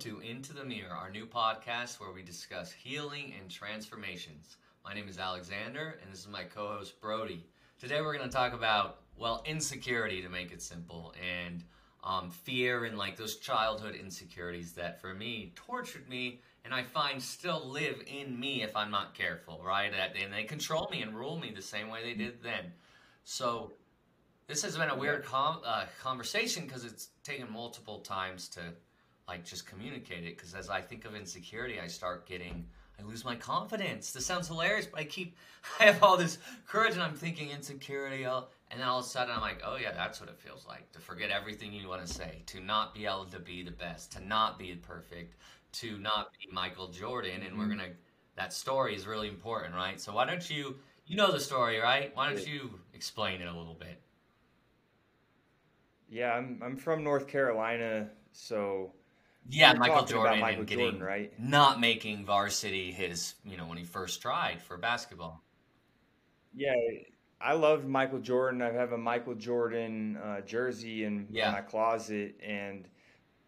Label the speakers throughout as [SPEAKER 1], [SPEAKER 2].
[SPEAKER 1] to Into the Mirror, our new podcast where we discuss healing and transformations. My name is Alexander, and this is my co host, Brody. Today, we're going to talk about, well, insecurity to make it simple, and um, fear and like those childhood insecurities that for me tortured me and I find still live in me if I'm not careful, right? And they control me and rule me the same way they did then. So this has been a weird com- uh, conversation because it's taken multiple times to like just communicate it. Because as I think of insecurity, I start getting, I lose my confidence. This sounds hilarious, but I keep, I have all this courage and I'm thinking insecurity. And then all of a sudden I'm like, oh yeah, that's what it feels like to forget everything you want to say, to not be able to be the best, to not be perfect, to not be Michael Jordan. And we're mm-hmm. going to, that story is really important, right? So why don't you, you know the story, right? Why don't you explain it a little bit?
[SPEAKER 2] Yeah, I'm, I'm from North Carolina, so.
[SPEAKER 1] Yeah, Michael Jordan Michael and getting, Jordan, right? Not making varsity his, you know, when he first tried for basketball.
[SPEAKER 2] Yeah, I love Michael Jordan. I have a Michael Jordan uh, jersey in, yeah. my closet, and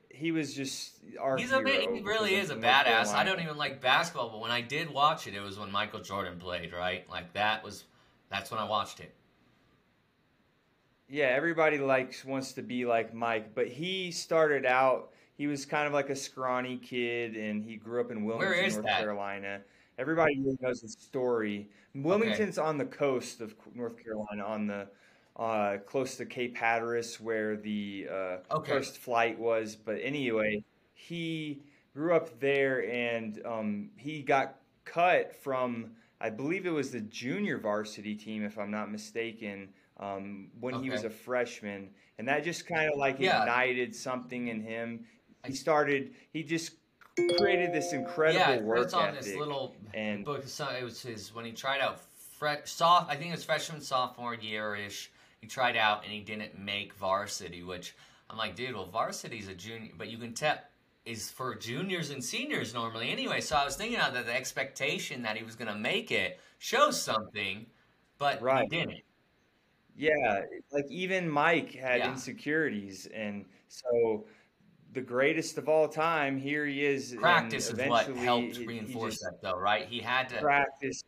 [SPEAKER 2] he was just our.
[SPEAKER 1] He's a he really is a badass. I don't even like basketball, but when I did watch it, it was when Michael Jordan played. Right, like that was that's when I watched it.
[SPEAKER 2] Yeah, everybody likes wants to be like Mike, but he started out. He was kind of like a scrawny kid, and he grew up in Wilmington, North that? Carolina. Everybody really knows the story. Wilmington's okay. on the coast of North Carolina, on the uh, close to Cape Hatteras, where the uh, okay. first flight was. But anyway, he grew up there, and um, he got cut from, I believe it was the junior varsity team, if I'm not mistaken, um, when okay. he was a freshman, and that just kind of like yeah. ignited something in him. He started. He just created this incredible yeah, work it's on this
[SPEAKER 1] little and book. It was his when he tried out fre- soft. I think it was freshman sophomore year ish. He tried out and he didn't make varsity, which I'm like, dude. Well, varsity's a junior, but you can tell is for juniors and seniors normally anyway. So I was thinking that the expectation that he was going to make it shows something, but right. he didn't.
[SPEAKER 2] Yeah, like even Mike had yeah. insecurities, and so the greatest of all time. Here he is.
[SPEAKER 1] Practice is what helped reinforce that, though, right? He had to
[SPEAKER 2] practice,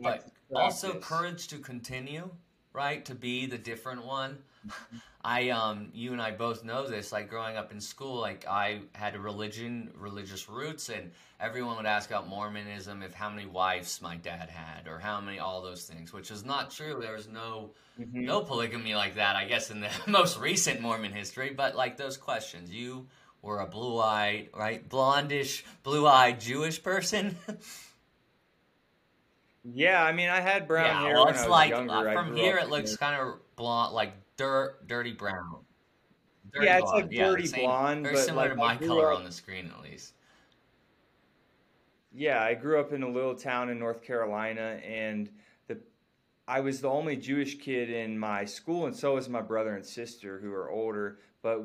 [SPEAKER 1] but practice. also courage to continue, right? To be the different one. I, um, you and I both know this. Like growing up in school, like I had a religion, religious roots, and everyone would ask about Mormonism, if how many wives my dad had, or how many all those things, which is not true. There was no, mm-hmm. no polygamy like that. I guess in the most recent Mormon history, but like those questions, you were a blue-eyed, right, blondish, blue-eyed Jewish person.
[SPEAKER 2] yeah, I mean, I had brown yeah, hair.
[SPEAKER 1] Well, it's like younger. Uh, from here, it looks kind of blonde, like dirt, dirty brown.
[SPEAKER 2] Dirty yeah, it's like dirty yeah, same, blonde,
[SPEAKER 1] very
[SPEAKER 2] but
[SPEAKER 1] similar
[SPEAKER 2] like
[SPEAKER 1] to my color up, on the screen, at least.
[SPEAKER 2] Yeah, I grew up in a little town in North Carolina, and the I was the only Jewish kid in my school, and so was my brother and sister, who are older. But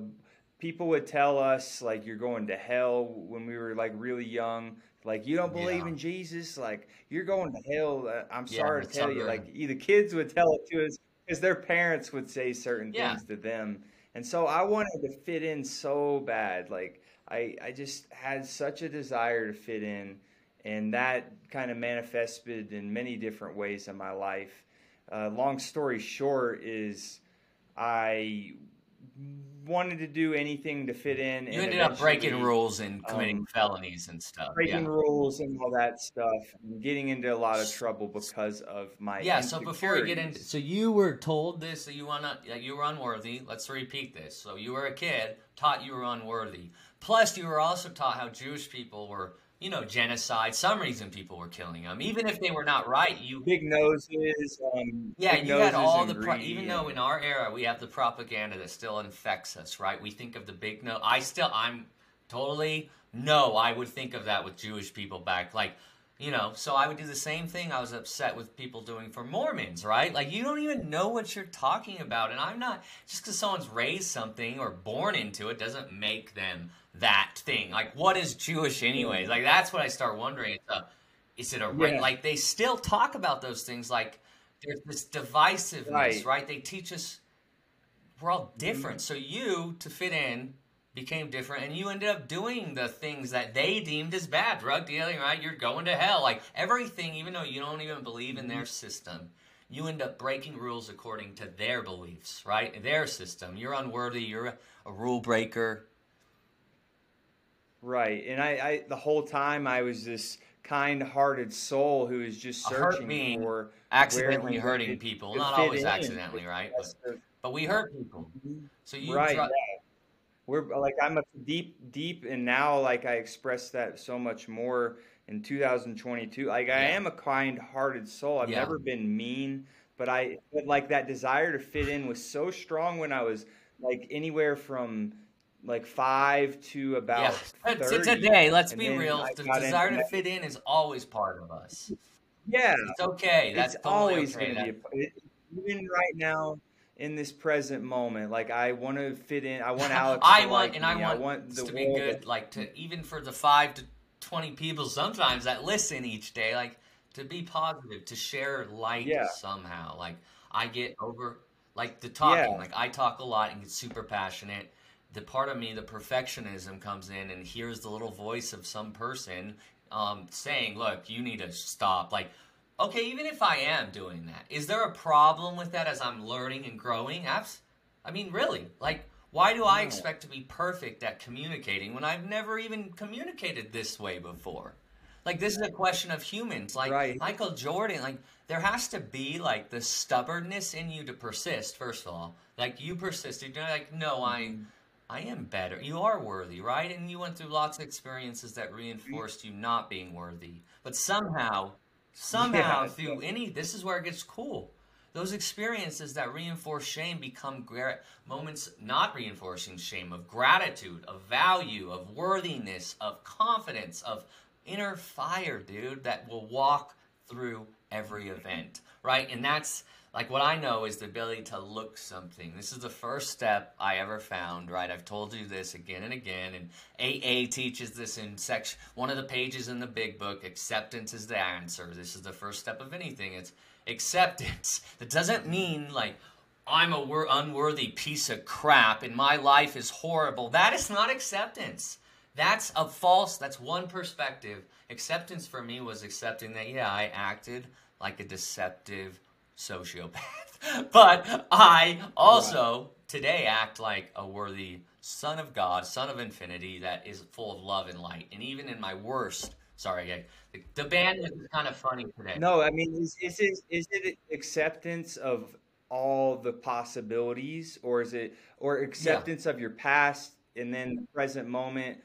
[SPEAKER 2] people would tell us like you're going to hell when we were like really young like you don't believe yeah. in jesus like you're going to hell uh, i'm yeah, sorry to tell you like either kids would tell it to us because their parents would say certain yeah. things to them and so i wanted to fit in so bad like i i just had such a desire to fit in and that kind of manifested in many different ways in my life uh, long story short is i wanted to do anything to fit in.
[SPEAKER 1] You ended up breaking rules and committing um, felonies and stuff.
[SPEAKER 2] Breaking yeah. rules and all that stuff, and getting into a lot of trouble because of my
[SPEAKER 1] yeah. So before we get into, so you were told this that you wanna that you were unworthy. Let's repeat this. So you were a kid, taught you were unworthy. Plus, you were also taught how Jewish people were you know, genocide. Some reason people were killing them, even if they were not right. You
[SPEAKER 2] big noses. Um,
[SPEAKER 1] yeah,
[SPEAKER 2] big
[SPEAKER 1] you had all the pro- even though in our era we have the propaganda that still infects us, right? We think of the big no. I still, I'm totally no. I would think of that with Jewish people back, like you know. So I would do the same thing. I was upset with people doing for Mormons, right? Like you don't even know what you're talking about, and I'm not just because someone's raised something or born into it doesn't make them that thing. Like, what is Jewish, anyways? Like, that's what I start wondering. It's a, is it a yeah. like they still talk about those things? Like, there's this divisiveness, right? right? They teach us we're all different. Mm-hmm. So you to fit in, became different and you ended up doing the things that they deemed as bad drug dealing right you're going to hell like everything even though you don't even believe in their system you end up breaking rules according to their beliefs right their system you're unworthy you're a, a rule breaker
[SPEAKER 2] right and I, I the whole time i was this kind-hearted soul who is just searching for
[SPEAKER 1] accidentally hurting people. not always accidentally right? but, but, we hurt people. Mm-hmm. so you
[SPEAKER 2] right yeah. We're like I'm a deep deep and now like I express that so much more in 2022 like yeah. I am a kind-hearted soul. I've yeah. never been mean but I but like that desire to fit in was so strong when I was like anywhere from like five to about yeah. 30.
[SPEAKER 1] today let's be real the desire to fit in is always part of us
[SPEAKER 2] yeah
[SPEAKER 1] it's okay that's
[SPEAKER 2] it's totally always okay. going to be a, even right now in this present moment. Like I want to fit in. I want Alex. I want like
[SPEAKER 1] and. I want, I want to be good. Like to even for the five to twenty people sometimes that listen each day. Like to be positive, to share light yeah. somehow. Like I get over like the talking. Yeah. Like I talk a lot and get super passionate. The part of me, the perfectionism comes in, and hears the little voice of some person um, saying, "Look, you need to stop." Like Okay, even if I am doing that, is there a problem with that as I'm learning and growing? Abs- I mean, really? Like, why do I expect to be perfect at communicating when I've never even communicated this way before? Like, this is a question of humans. Like, right. Michael Jordan, like, there has to be, like, the stubbornness in you to persist, first of all. Like, you persisted. You're like, no, I. I am better. You are worthy, right? And you went through lots of experiences that reinforced you not being worthy. But somehow Somehow, yeah. through any, this is where it gets cool. Those experiences that reinforce shame become gra- moments not reinforcing shame, of gratitude, of value, of worthiness, of confidence, of inner fire, dude, that will walk through every event, right? And that's like what I know is the ability to look something. This is the first step I ever found, right? I've told you this again and again, and AA teaches this in section one of the pages in the big book. Acceptance is the answer. This is the first step of anything. It's acceptance. That doesn't mean like I'm a wor- unworthy piece of crap and my life is horrible. That is not acceptance. That's a false, that's one perspective. Acceptance for me was accepting that, yeah, I acted like a deceptive sociopath. but I also today act like a worthy son of God, son of infinity that is full of love and light. And even in my worst, sorry, the, the band is kind of funny today.
[SPEAKER 2] No, I mean, is, is, it, is it acceptance of all the possibilities or is it, or acceptance yeah. of your past and then the present moment,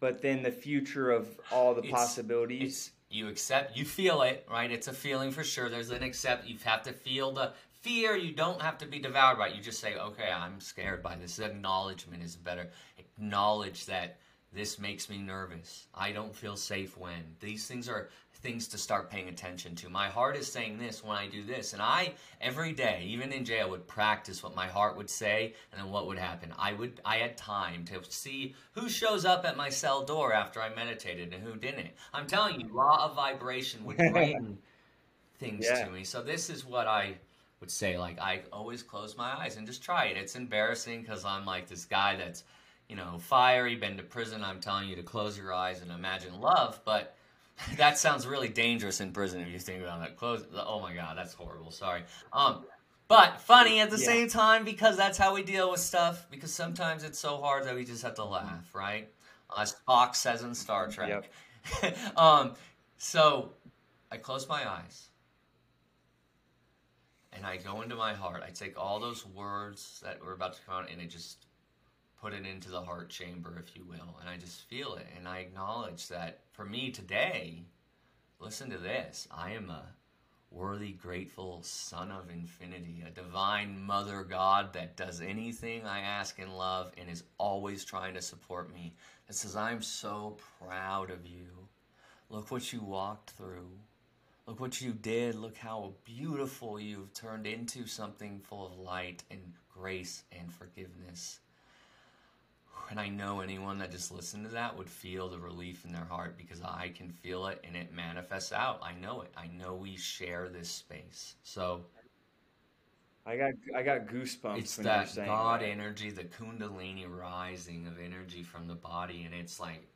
[SPEAKER 2] but then the future of all the it's, possibilities?
[SPEAKER 1] It's, you accept you feel it right? It's a feeling for sure. There's an accept you have to feel the fear. You don't have to be devoured by it. You just say okay i'm scared by this. Acknowledgement is better. Acknowledge that this makes me nervous. I don't feel safe when. These things are things to start paying attention to. My heart is saying this when I do this. And I, every day, even in jail, would practice what my heart would say and then what would happen. I would, I had time to see who shows up at my cell door after I meditated and who didn't. I'm telling you, law of vibration would bring things yeah. to me. So this is what I would say. Like, I always close my eyes and just try it. It's embarrassing because I'm like this guy that's, you know, fiery, been to prison. I'm telling you to close your eyes and imagine love, but that sounds really dangerous in prison if you think about that. Close. Oh my god, that's horrible. Sorry. Um, but funny at the yeah. same time because that's how we deal with stuff. Because sometimes it's so hard that we just have to laugh, right? As Spock says in Star Trek. Yep. um, so I close my eyes and I go into my heart. I take all those words that were about to come out and it just put it into the heart chamber, if you will, and I just feel it. And I acknowledge that for me today, listen to this I am a worthy, grateful son of infinity, a divine mother God that does anything I ask in love and is always trying to support me. That says, I'm so proud of you. Look what you walked through. Look what you did. Look how beautiful you've turned into something full of light and grace and forgiveness. And I know anyone that just listened to that would feel the relief in their heart because I can feel it and it manifests out. I know it. I know we share this space. So
[SPEAKER 2] I got I got goosebumps.
[SPEAKER 1] It's that God
[SPEAKER 2] that.
[SPEAKER 1] energy, the Kundalini rising of energy from the body, and it's like,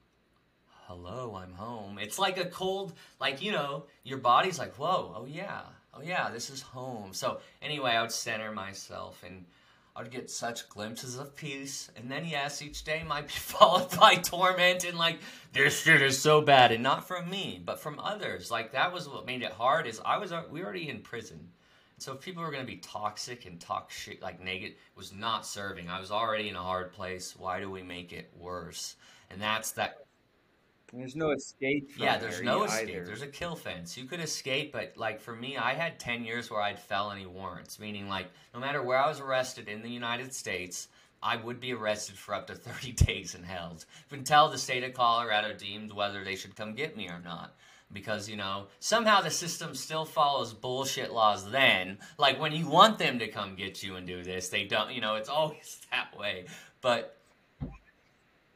[SPEAKER 1] hello, I'm home. It's like a cold, like you know, your body's like, whoa, oh yeah, oh yeah, this is home. So anyway, I would center myself and. I'd get such glimpses of peace, and then yes, each day might be followed by torment and like this shit is so bad, and not from me, but from others. Like that was what made it hard. Is I was uh, we were already in prison, so if people were going to be toxic and talk shit like negative, was not serving. I was already in a hard place. Why do we make it worse? And that's that.
[SPEAKER 2] There's no escape. From
[SPEAKER 1] Yeah, there's
[SPEAKER 2] there
[SPEAKER 1] no
[SPEAKER 2] either.
[SPEAKER 1] escape. There's a kill fence. You could escape, but like for me, I had 10 years where I had felony warrants, meaning like no matter where I was arrested in the United States, I would be arrested for up to 30 days and held until the state of Colorado deemed whether they should come get me or not. Because, you know, somehow the system still follows bullshit laws then. Like when you want them to come get you and do this, they don't, you know, it's always that way. But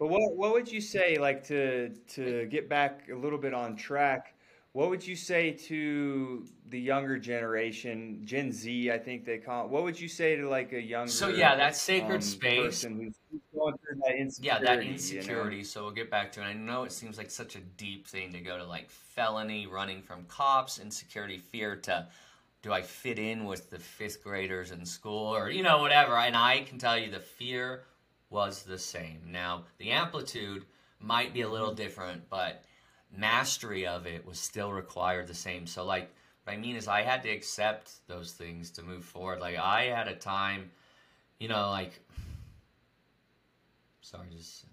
[SPEAKER 2] But what what would you say, like to to get back a little bit on track? What would you say to the younger generation, Gen Z? I think they call. It, what would you say to like a younger?
[SPEAKER 1] so, yeah, that sacred
[SPEAKER 2] um,
[SPEAKER 1] space.
[SPEAKER 2] who's that insecurity.
[SPEAKER 1] Yeah, that
[SPEAKER 2] you know?
[SPEAKER 1] insecurity. So we'll get back to it. I know it seems like such a deep thing to go to like felony, running from cops, insecurity, fear to do I fit in with the fifth graders in school or, you know, whatever. And I can tell you the fear was the same. Now, the amplitude might be a little different, but mastery of it was still required the same. So, like, what I mean is, I had to accept those things to move forward. Like, I had a time, you know, like, sorry, just.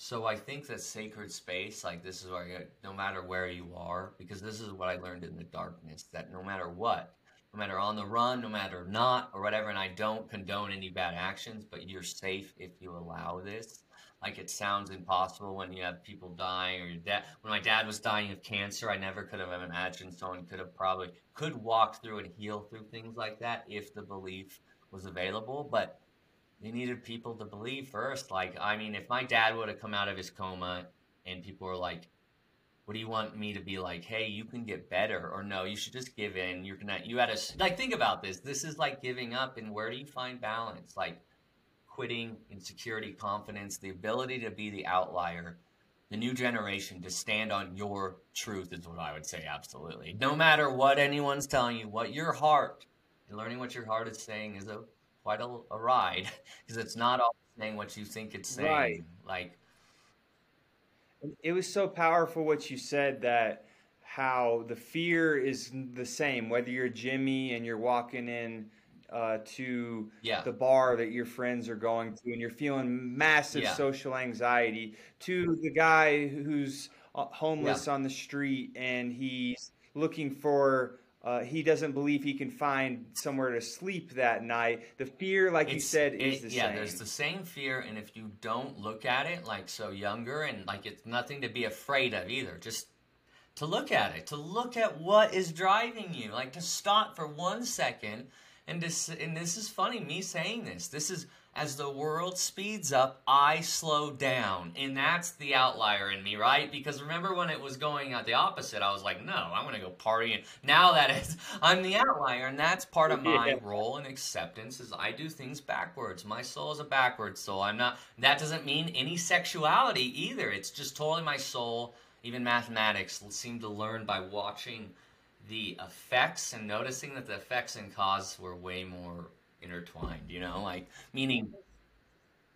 [SPEAKER 1] So I think that sacred space, like this is where I no matter where you are, because this is what I learned in the darkness, that no matter what, no matter on the run, no matter not, or whatever, and I don't condone any bad actions, but you're safe if you allow this. Like it sounds impossible when you have people dying or your dad. When my dad was dying of cancer, I never could have imagined someone could have probably could walk through and heal through things like that if the belief was available. But you needed people to believe first. Like, I mean, if my dad would have come out of his coma and people were like, what do you want me to be like? Hey, you can get better, or no, you should just give in. You're gonna, you had to like think about this. This is like giving up, and where do you find balance? Like quitting, insecurity, confidence, the ability to be the outlier, the new generation to stand on your truth is what I would say. Absolutely, no matter what anyone's telling you, what your heart, and learning what your heart is saying is a quite a, a ride because it's not always saying what you think it's saying.
[SPEAKER 2] Right.
[SPEAKER 1] Like,
[SPEAKER 2] It was so powerful what you said that how the fear is the same whether you're Jimmy and you're walking in uh, to
[SPEAKER 1] yeah,
[SPEAKER 2] the bar that your friends are going to and you're feeling massive
[SPEAKER 1] Yeah.
[SPEAKER 2] social anxiety to the guy who's uh, homeless on the street and he's looking for uh, he doesn't believe he can find somewhere to sleep that night the fear like you said is
[SPEAKER 1] it-
[SPEAKER 2] the
[SPEAKER 1] yeah,
[SPEAKER 2] same
[SPEAKER 1] there's the same fear, and if you don't look at it like so younger, and like it's nothing to be afraid of either. Just to look at it, to look at what is driving you, like to stop for one second, and this and this is funny me saying this. This is as the world speeds up, I slow down, and that's the outlier in me, right? Because remember when it was going at the opposite, I was like, no, I'm gonna go party, and now that is, I'm the outlier, and that's part of my
[SPEAKER 2] Yeah.
[SPEAKER 1] role in acceptance is I do things backwards. My soul is a backwards soul. I'm not. That doesn't mean any sexuality either. It's just totally my soul. Even mathematics seem to learn by watching the effects and noticing that the effects and cause were way more intertwined. You know, like meaning.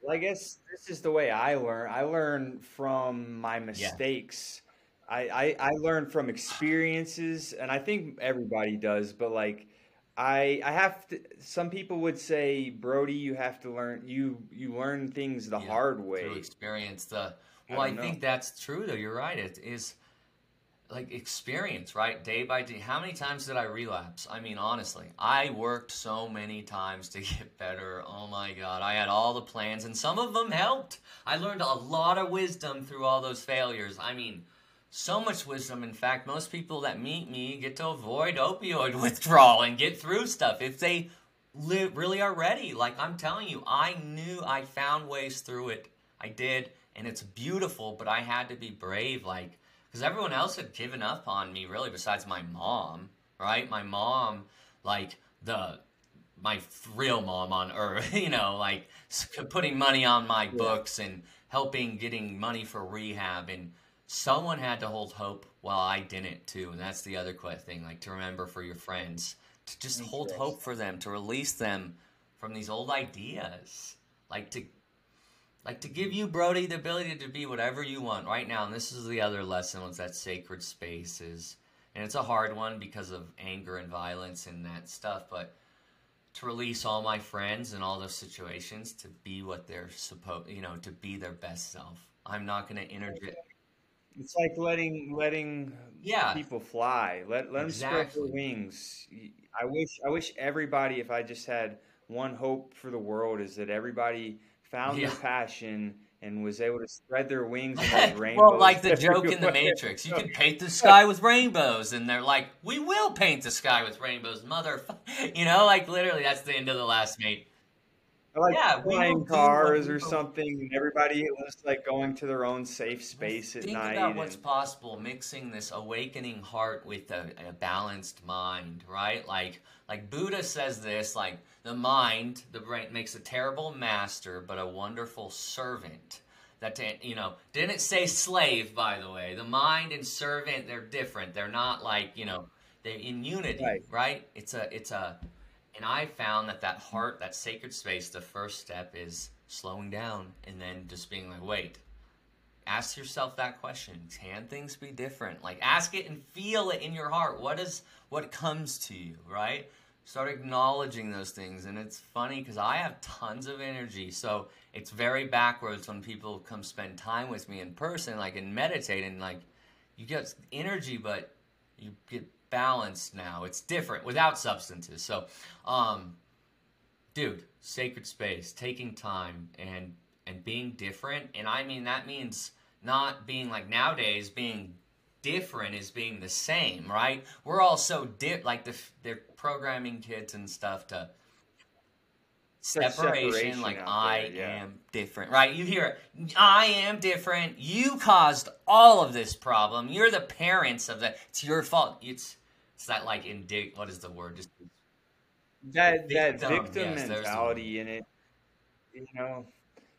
[SPEAKER 2] Well, I guess this is the way I learn. I learn from my mistakes. I, I, I learn from experiences, and I think everybody does. But like, I I have to. Some people would say, Brody, you have to learn. You you learn things the
[SPEAKER 1] Yeah,
[SPEAKER 2] hard
[SPEAKER 1] to
[SPEAKER 2] way.
[SPEAKER 1] experience the well I,
[SPEAKER 2] don't
[SPEAKER 1] think that's true though you're right it is like experience right? Day by day. How many times did i relapse? I mean honestly i worked so many times to get better. Oh my god. I had all the plans and some of them helped. I learned a lot of wisdom through all those failures. I mean so much wisdom. In fact most people that meet me get to avoid opioid withdrawal and get through stuff if they li- really are ready. Like i'm telling you i knew i found ways through it. I did and it's beautiful but i had to be brave. Like because everyone else had given up on me really besides my mom right? My mom, like the my real mom on earth, you know, like putting money on my yeah. books and helping getting money for rehab and someone had to hold hope while I didn't too. And that's the other thing, like to remember for your friends, to just hold hope for them, to release them from these old ideas. Like to like to give you Brody the ability to be whatever you want right now. And this is the other lesson was that sacred spaces. and it's a hard one because of anger and violence and that stuff, but to release all my friends in all those situations to be what they're supposed, you know, to be their best self. I'm not going to interject.
[SPEAKER 2] It's like letting letting
[SPEAKER 1] yeah
[SPEAKER 2] people fly. Let let exactly. them spread their wings. I wish I wish everybody, if I just had one hope for the world, is that everybody found yeah. their passion and was able to spread their wings and rainbows.
[SPEAKER 1] well, like the joke in the Matrix, you can paint the sky with rainbows, and they're like, "We will paint the sky with rainbows, mother." You know, like literally, that's the end of the last mate.
[SPEAKER 2] like yeah, flying cars or something, and everybody was like going to their own safe space at
[SPEAKER 1] Think
[SPEAKER 2] night.
[SPEAKER 1] Think about what's possible, mixing this awakening heart with a, a balanced mind, right? Like, like Buddha says this, like the mind, the brain makes a terrible master, but a wonderful servant. That you know didn't say slave, by the way. The mind and servant, they're different. They're not like you know they're in unity, right? right? It's a it's a and I found that that heart, that sacred space, the first step is slowing down and then just being like, wait, ask yourself that question can things be different like ask it and feel it in your heart what is what comes to you right start acknowledging those things. And it's funny because i have tons of energy. So it's very backwards when people come spend time with me in person like and meditate and like you get energy but you get balanced now. It's different without substances. So um dude sacred space taking time and and being different. And i mean that means not being like nowadays being different is being the same, right? We're all so di- like the, they're programming kids and stuff to separation, separation like I there, yeah. am different, right? You hear it. I am different. You caused all of this problem. You're the parents of that. It's your fault. It's it's that like indig. What is the word? Just
[SPEAKER 2] that victim, that victim yes, mentality in it. You know,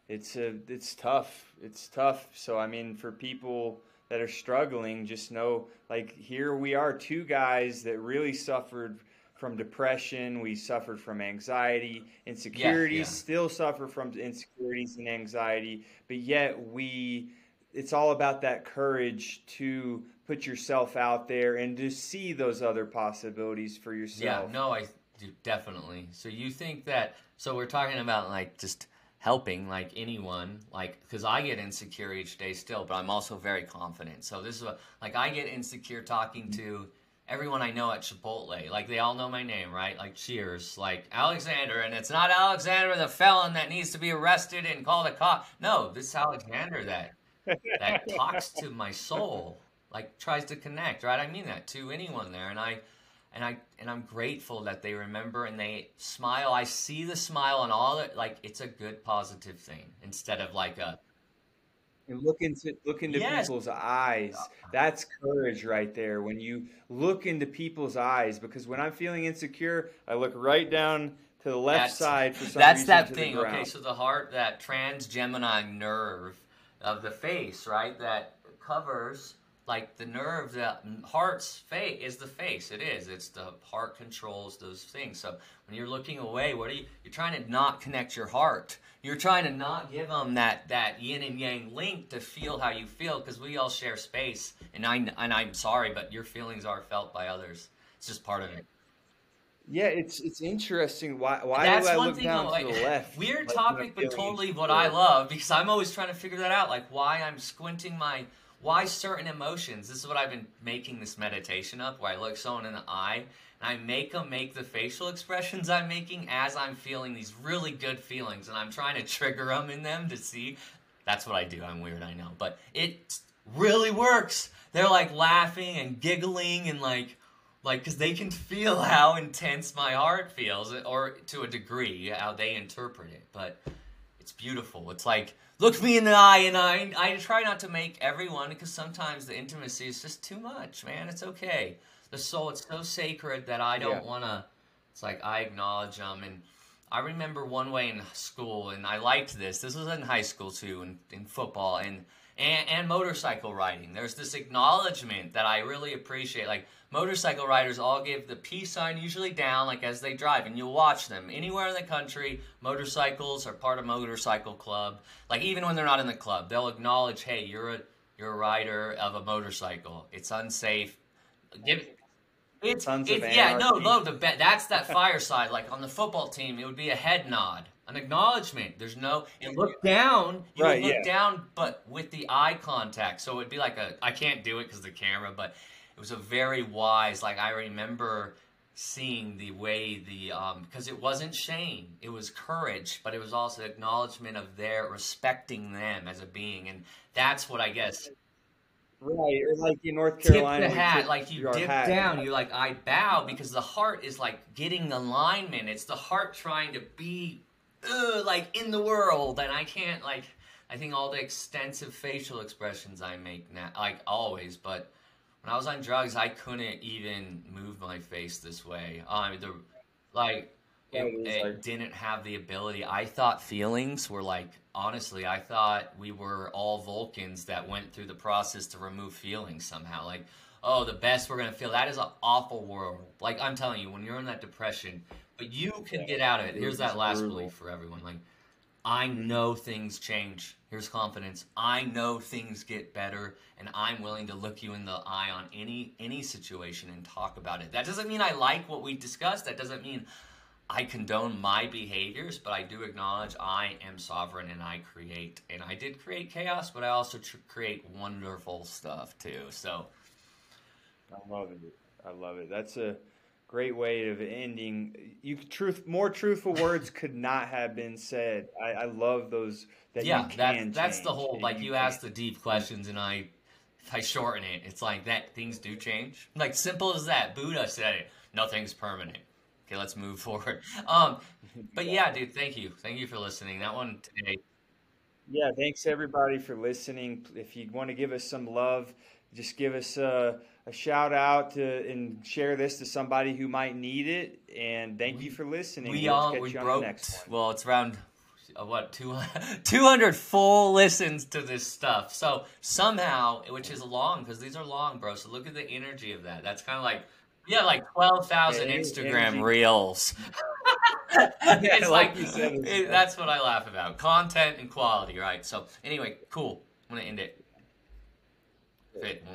[SPEAKER 2] it's a it's tough. It's tough. So I mean, for people that are struggling, just know like here we are, two guys that really suffered from depression. We suffered from anxiety, insecurities. Yeah, yeah. Still suffer from insecurities and anxiety, but yet we. It's all about that courage to put yourself out there and to see those other possibilities for yourself.
[SPEAKER 1] Yeah, no, I do definitely. So you think that? So we're talking about like just helping like anyone like because i get insecure each day still but i'm also very confident. So this is what like i get insecure talking to everyone i know at chipotle. Like they all know my name right? Like cheers. Like alexander and it's not alexander the felon that needs to be arrested and called a cop. No this is alexander that that talks to my soul like tries to connect right? I mean that to anyone there and i and I and I'm grateful that they remember and they smile. I see the smile on all it like it's a good positive thing instead of like a
[SPEAKER 2] and look into look into yes. people's eyes. That's courage right there. When you look into people's eyes, because when I'm feeling insecure, I look right down to the left that's, side for some
[SPEAKER 1] That's
[SPEAKER 2] reason
[SPEAKER 1] that thing. Okay, so the heart, that trans Gemini nerve of the face, right? That covers like the nerve the heart's face is the face. It is. It's the heart controls those things. So when you're looking away what are you you're trying to not connect your heart. You're trying to not give them that that yin and yang link to feel how you feel because we all share space. And i and i'm sorry but your feelings are felt by others. It's just part of it.
[SPEAKER 2] Yeah, it's it's interesting. Why why That's do I look down like, to the left?
[SPEAKER 1] Weird like, topic, but totally what I love because I'm always trying to figure that out. Like why I'm squinting my why certain emotions. This is what I've been making this meditation up, where I look someone in the eye and I make them make the facial expressions I'm making as I'm feeling these really good feelings, and I'm trying to trigger them in them to see. That's what I do. I'm weird, I know, but it really works. They're like laughing and giggling and like like because they can feel how intense my heart feels or to a degree how they interpret it but it's beautiful it's like look me in the eye and I, I try not to make everyone because sometimes the intimacy is just too much man it's okay the soul. It's so sacred that I don't
[SPEAKER 2] Yeah.
[SPEAKER 1] want to. It's like I acknowledge them, and I remember one way in school, and I liked this. This was in high school too, and in football, and and, and motorcycle riding. There's this acknowledgement that I really appreciate. Like motorcycle riders all give the peace sign usually down, like as they drive, and you'll watch them anywhere in the country. Motorcycles are part of motorcycle club. Like even when they're not in the club, they'll acknowledge, "Hey, you're a you're a rider of a motorcycle. It's unsafe." Give it's, it's yeah, no, no, the that's that fireside. Like on the football team, it would be a head nod, an acknowledgement. There's no, you look down, you
[SPEAKER 2] Right,
[SPEAKER 1] look
[SPEAKER 2] yeah.
[SPEAKER 1] down, but with the eye contact. So it'd be like a, I can't do it because the camera, but it was a very wise. Like I remember seeing the way the, um, because it wasn't shame, it was courage, but it was also acknowledgement of their respecting them as a being, and that's what I guess
[SPEAKER 2] Right, or like in North
[SPEAKER 1] tip
[SPEAKER 2] Carolina,
[SPEAKER 1] the hat,
[SPEAKER 2] tip
[SPEAKER 1] like you dip
[SPEAKER 2] hat.
[SPEAKER 1] down, You're like I bow because the heart is like getting the alignment. It's the heart trying to be uh, like in the world, and I can't like. I think all the extensive facial expressions I make now, like always, but when I was on drugs, I couldn't even move my face this way. I Um, the like it,
[SPEAKER 2] it
[SPEAKER 1] it
[SPEAKER 2] like-
[SPEAKER 1] didn't have the ability. I thought feelings were like honestly, I thought we were all Vulcans that went through the process to remove feelings somehow. Like, oh, the best we're gonna feel. That is an awful world. Like I'm telling you, when you're in that depression, but you can
[SPEAKER 2] Yeah,
[SPEAKER 1] get out of it.
[SPEAKER 2] it
[SPEAKER 1] Here's that last
[SPEAKER 2] brutal.
[SPEAKER 1] belief for everyone. Like, I know things change. Here's confidence. I know things get better, and I'm willing to look you in the eye on any any situation and talk about it. That doesn't mean I like what we discussed. That doesn't mean I condone my behaviors, but I do acknowledge I am sovereign and I create. And I did create chaos, but I also tr- create wonderful stuff too. So
[SPEAKER 2] I love it. I love it. That's a great way of ending. You truth more truthful words could not have been said. I, I love those. That
[SPEAKER 1] yeah,
[SPEAKER 2] you can
[SPEAKER 1] that, that's the whole. Like you ask the deep questions, and I, I shorten it, it's like that. Things do change. Like simple as that. Buddha said it. Nothing's permanent. Okay, let's move forward. Um, but yeah, dude, thank you, thank you for listening. That one today.
[SPEAKER 2] Yeah, thanks everybody for listening. If you want to give us some love, just give us a, a shout out to, and share this to somebody who might need it. And thank you for listening.
[SPEAKER 1] We
[SPEAKER 2] We'll
[SPEAKER 1] all we broke. Well, it's around uh, what 200, 200 full listens to this stuff. So somehow, which is long because these are long, bro. So look at the energy of that. That's kind of like yeah, like twelve thousand
[SPEAKER 2] Yeah,
[SPEAKER 1] Instagram
[SPEAKER 2] energy.
[SPEAKER 1] reels. it's
[SPEAKER 2] like
[SPEAKER 1] like
[SPEAKER 2] you said,
[SPEAKER 1] it- that's what I laugh about: content and quality, right? So anyway, cool. I'm gonna end it. Fit.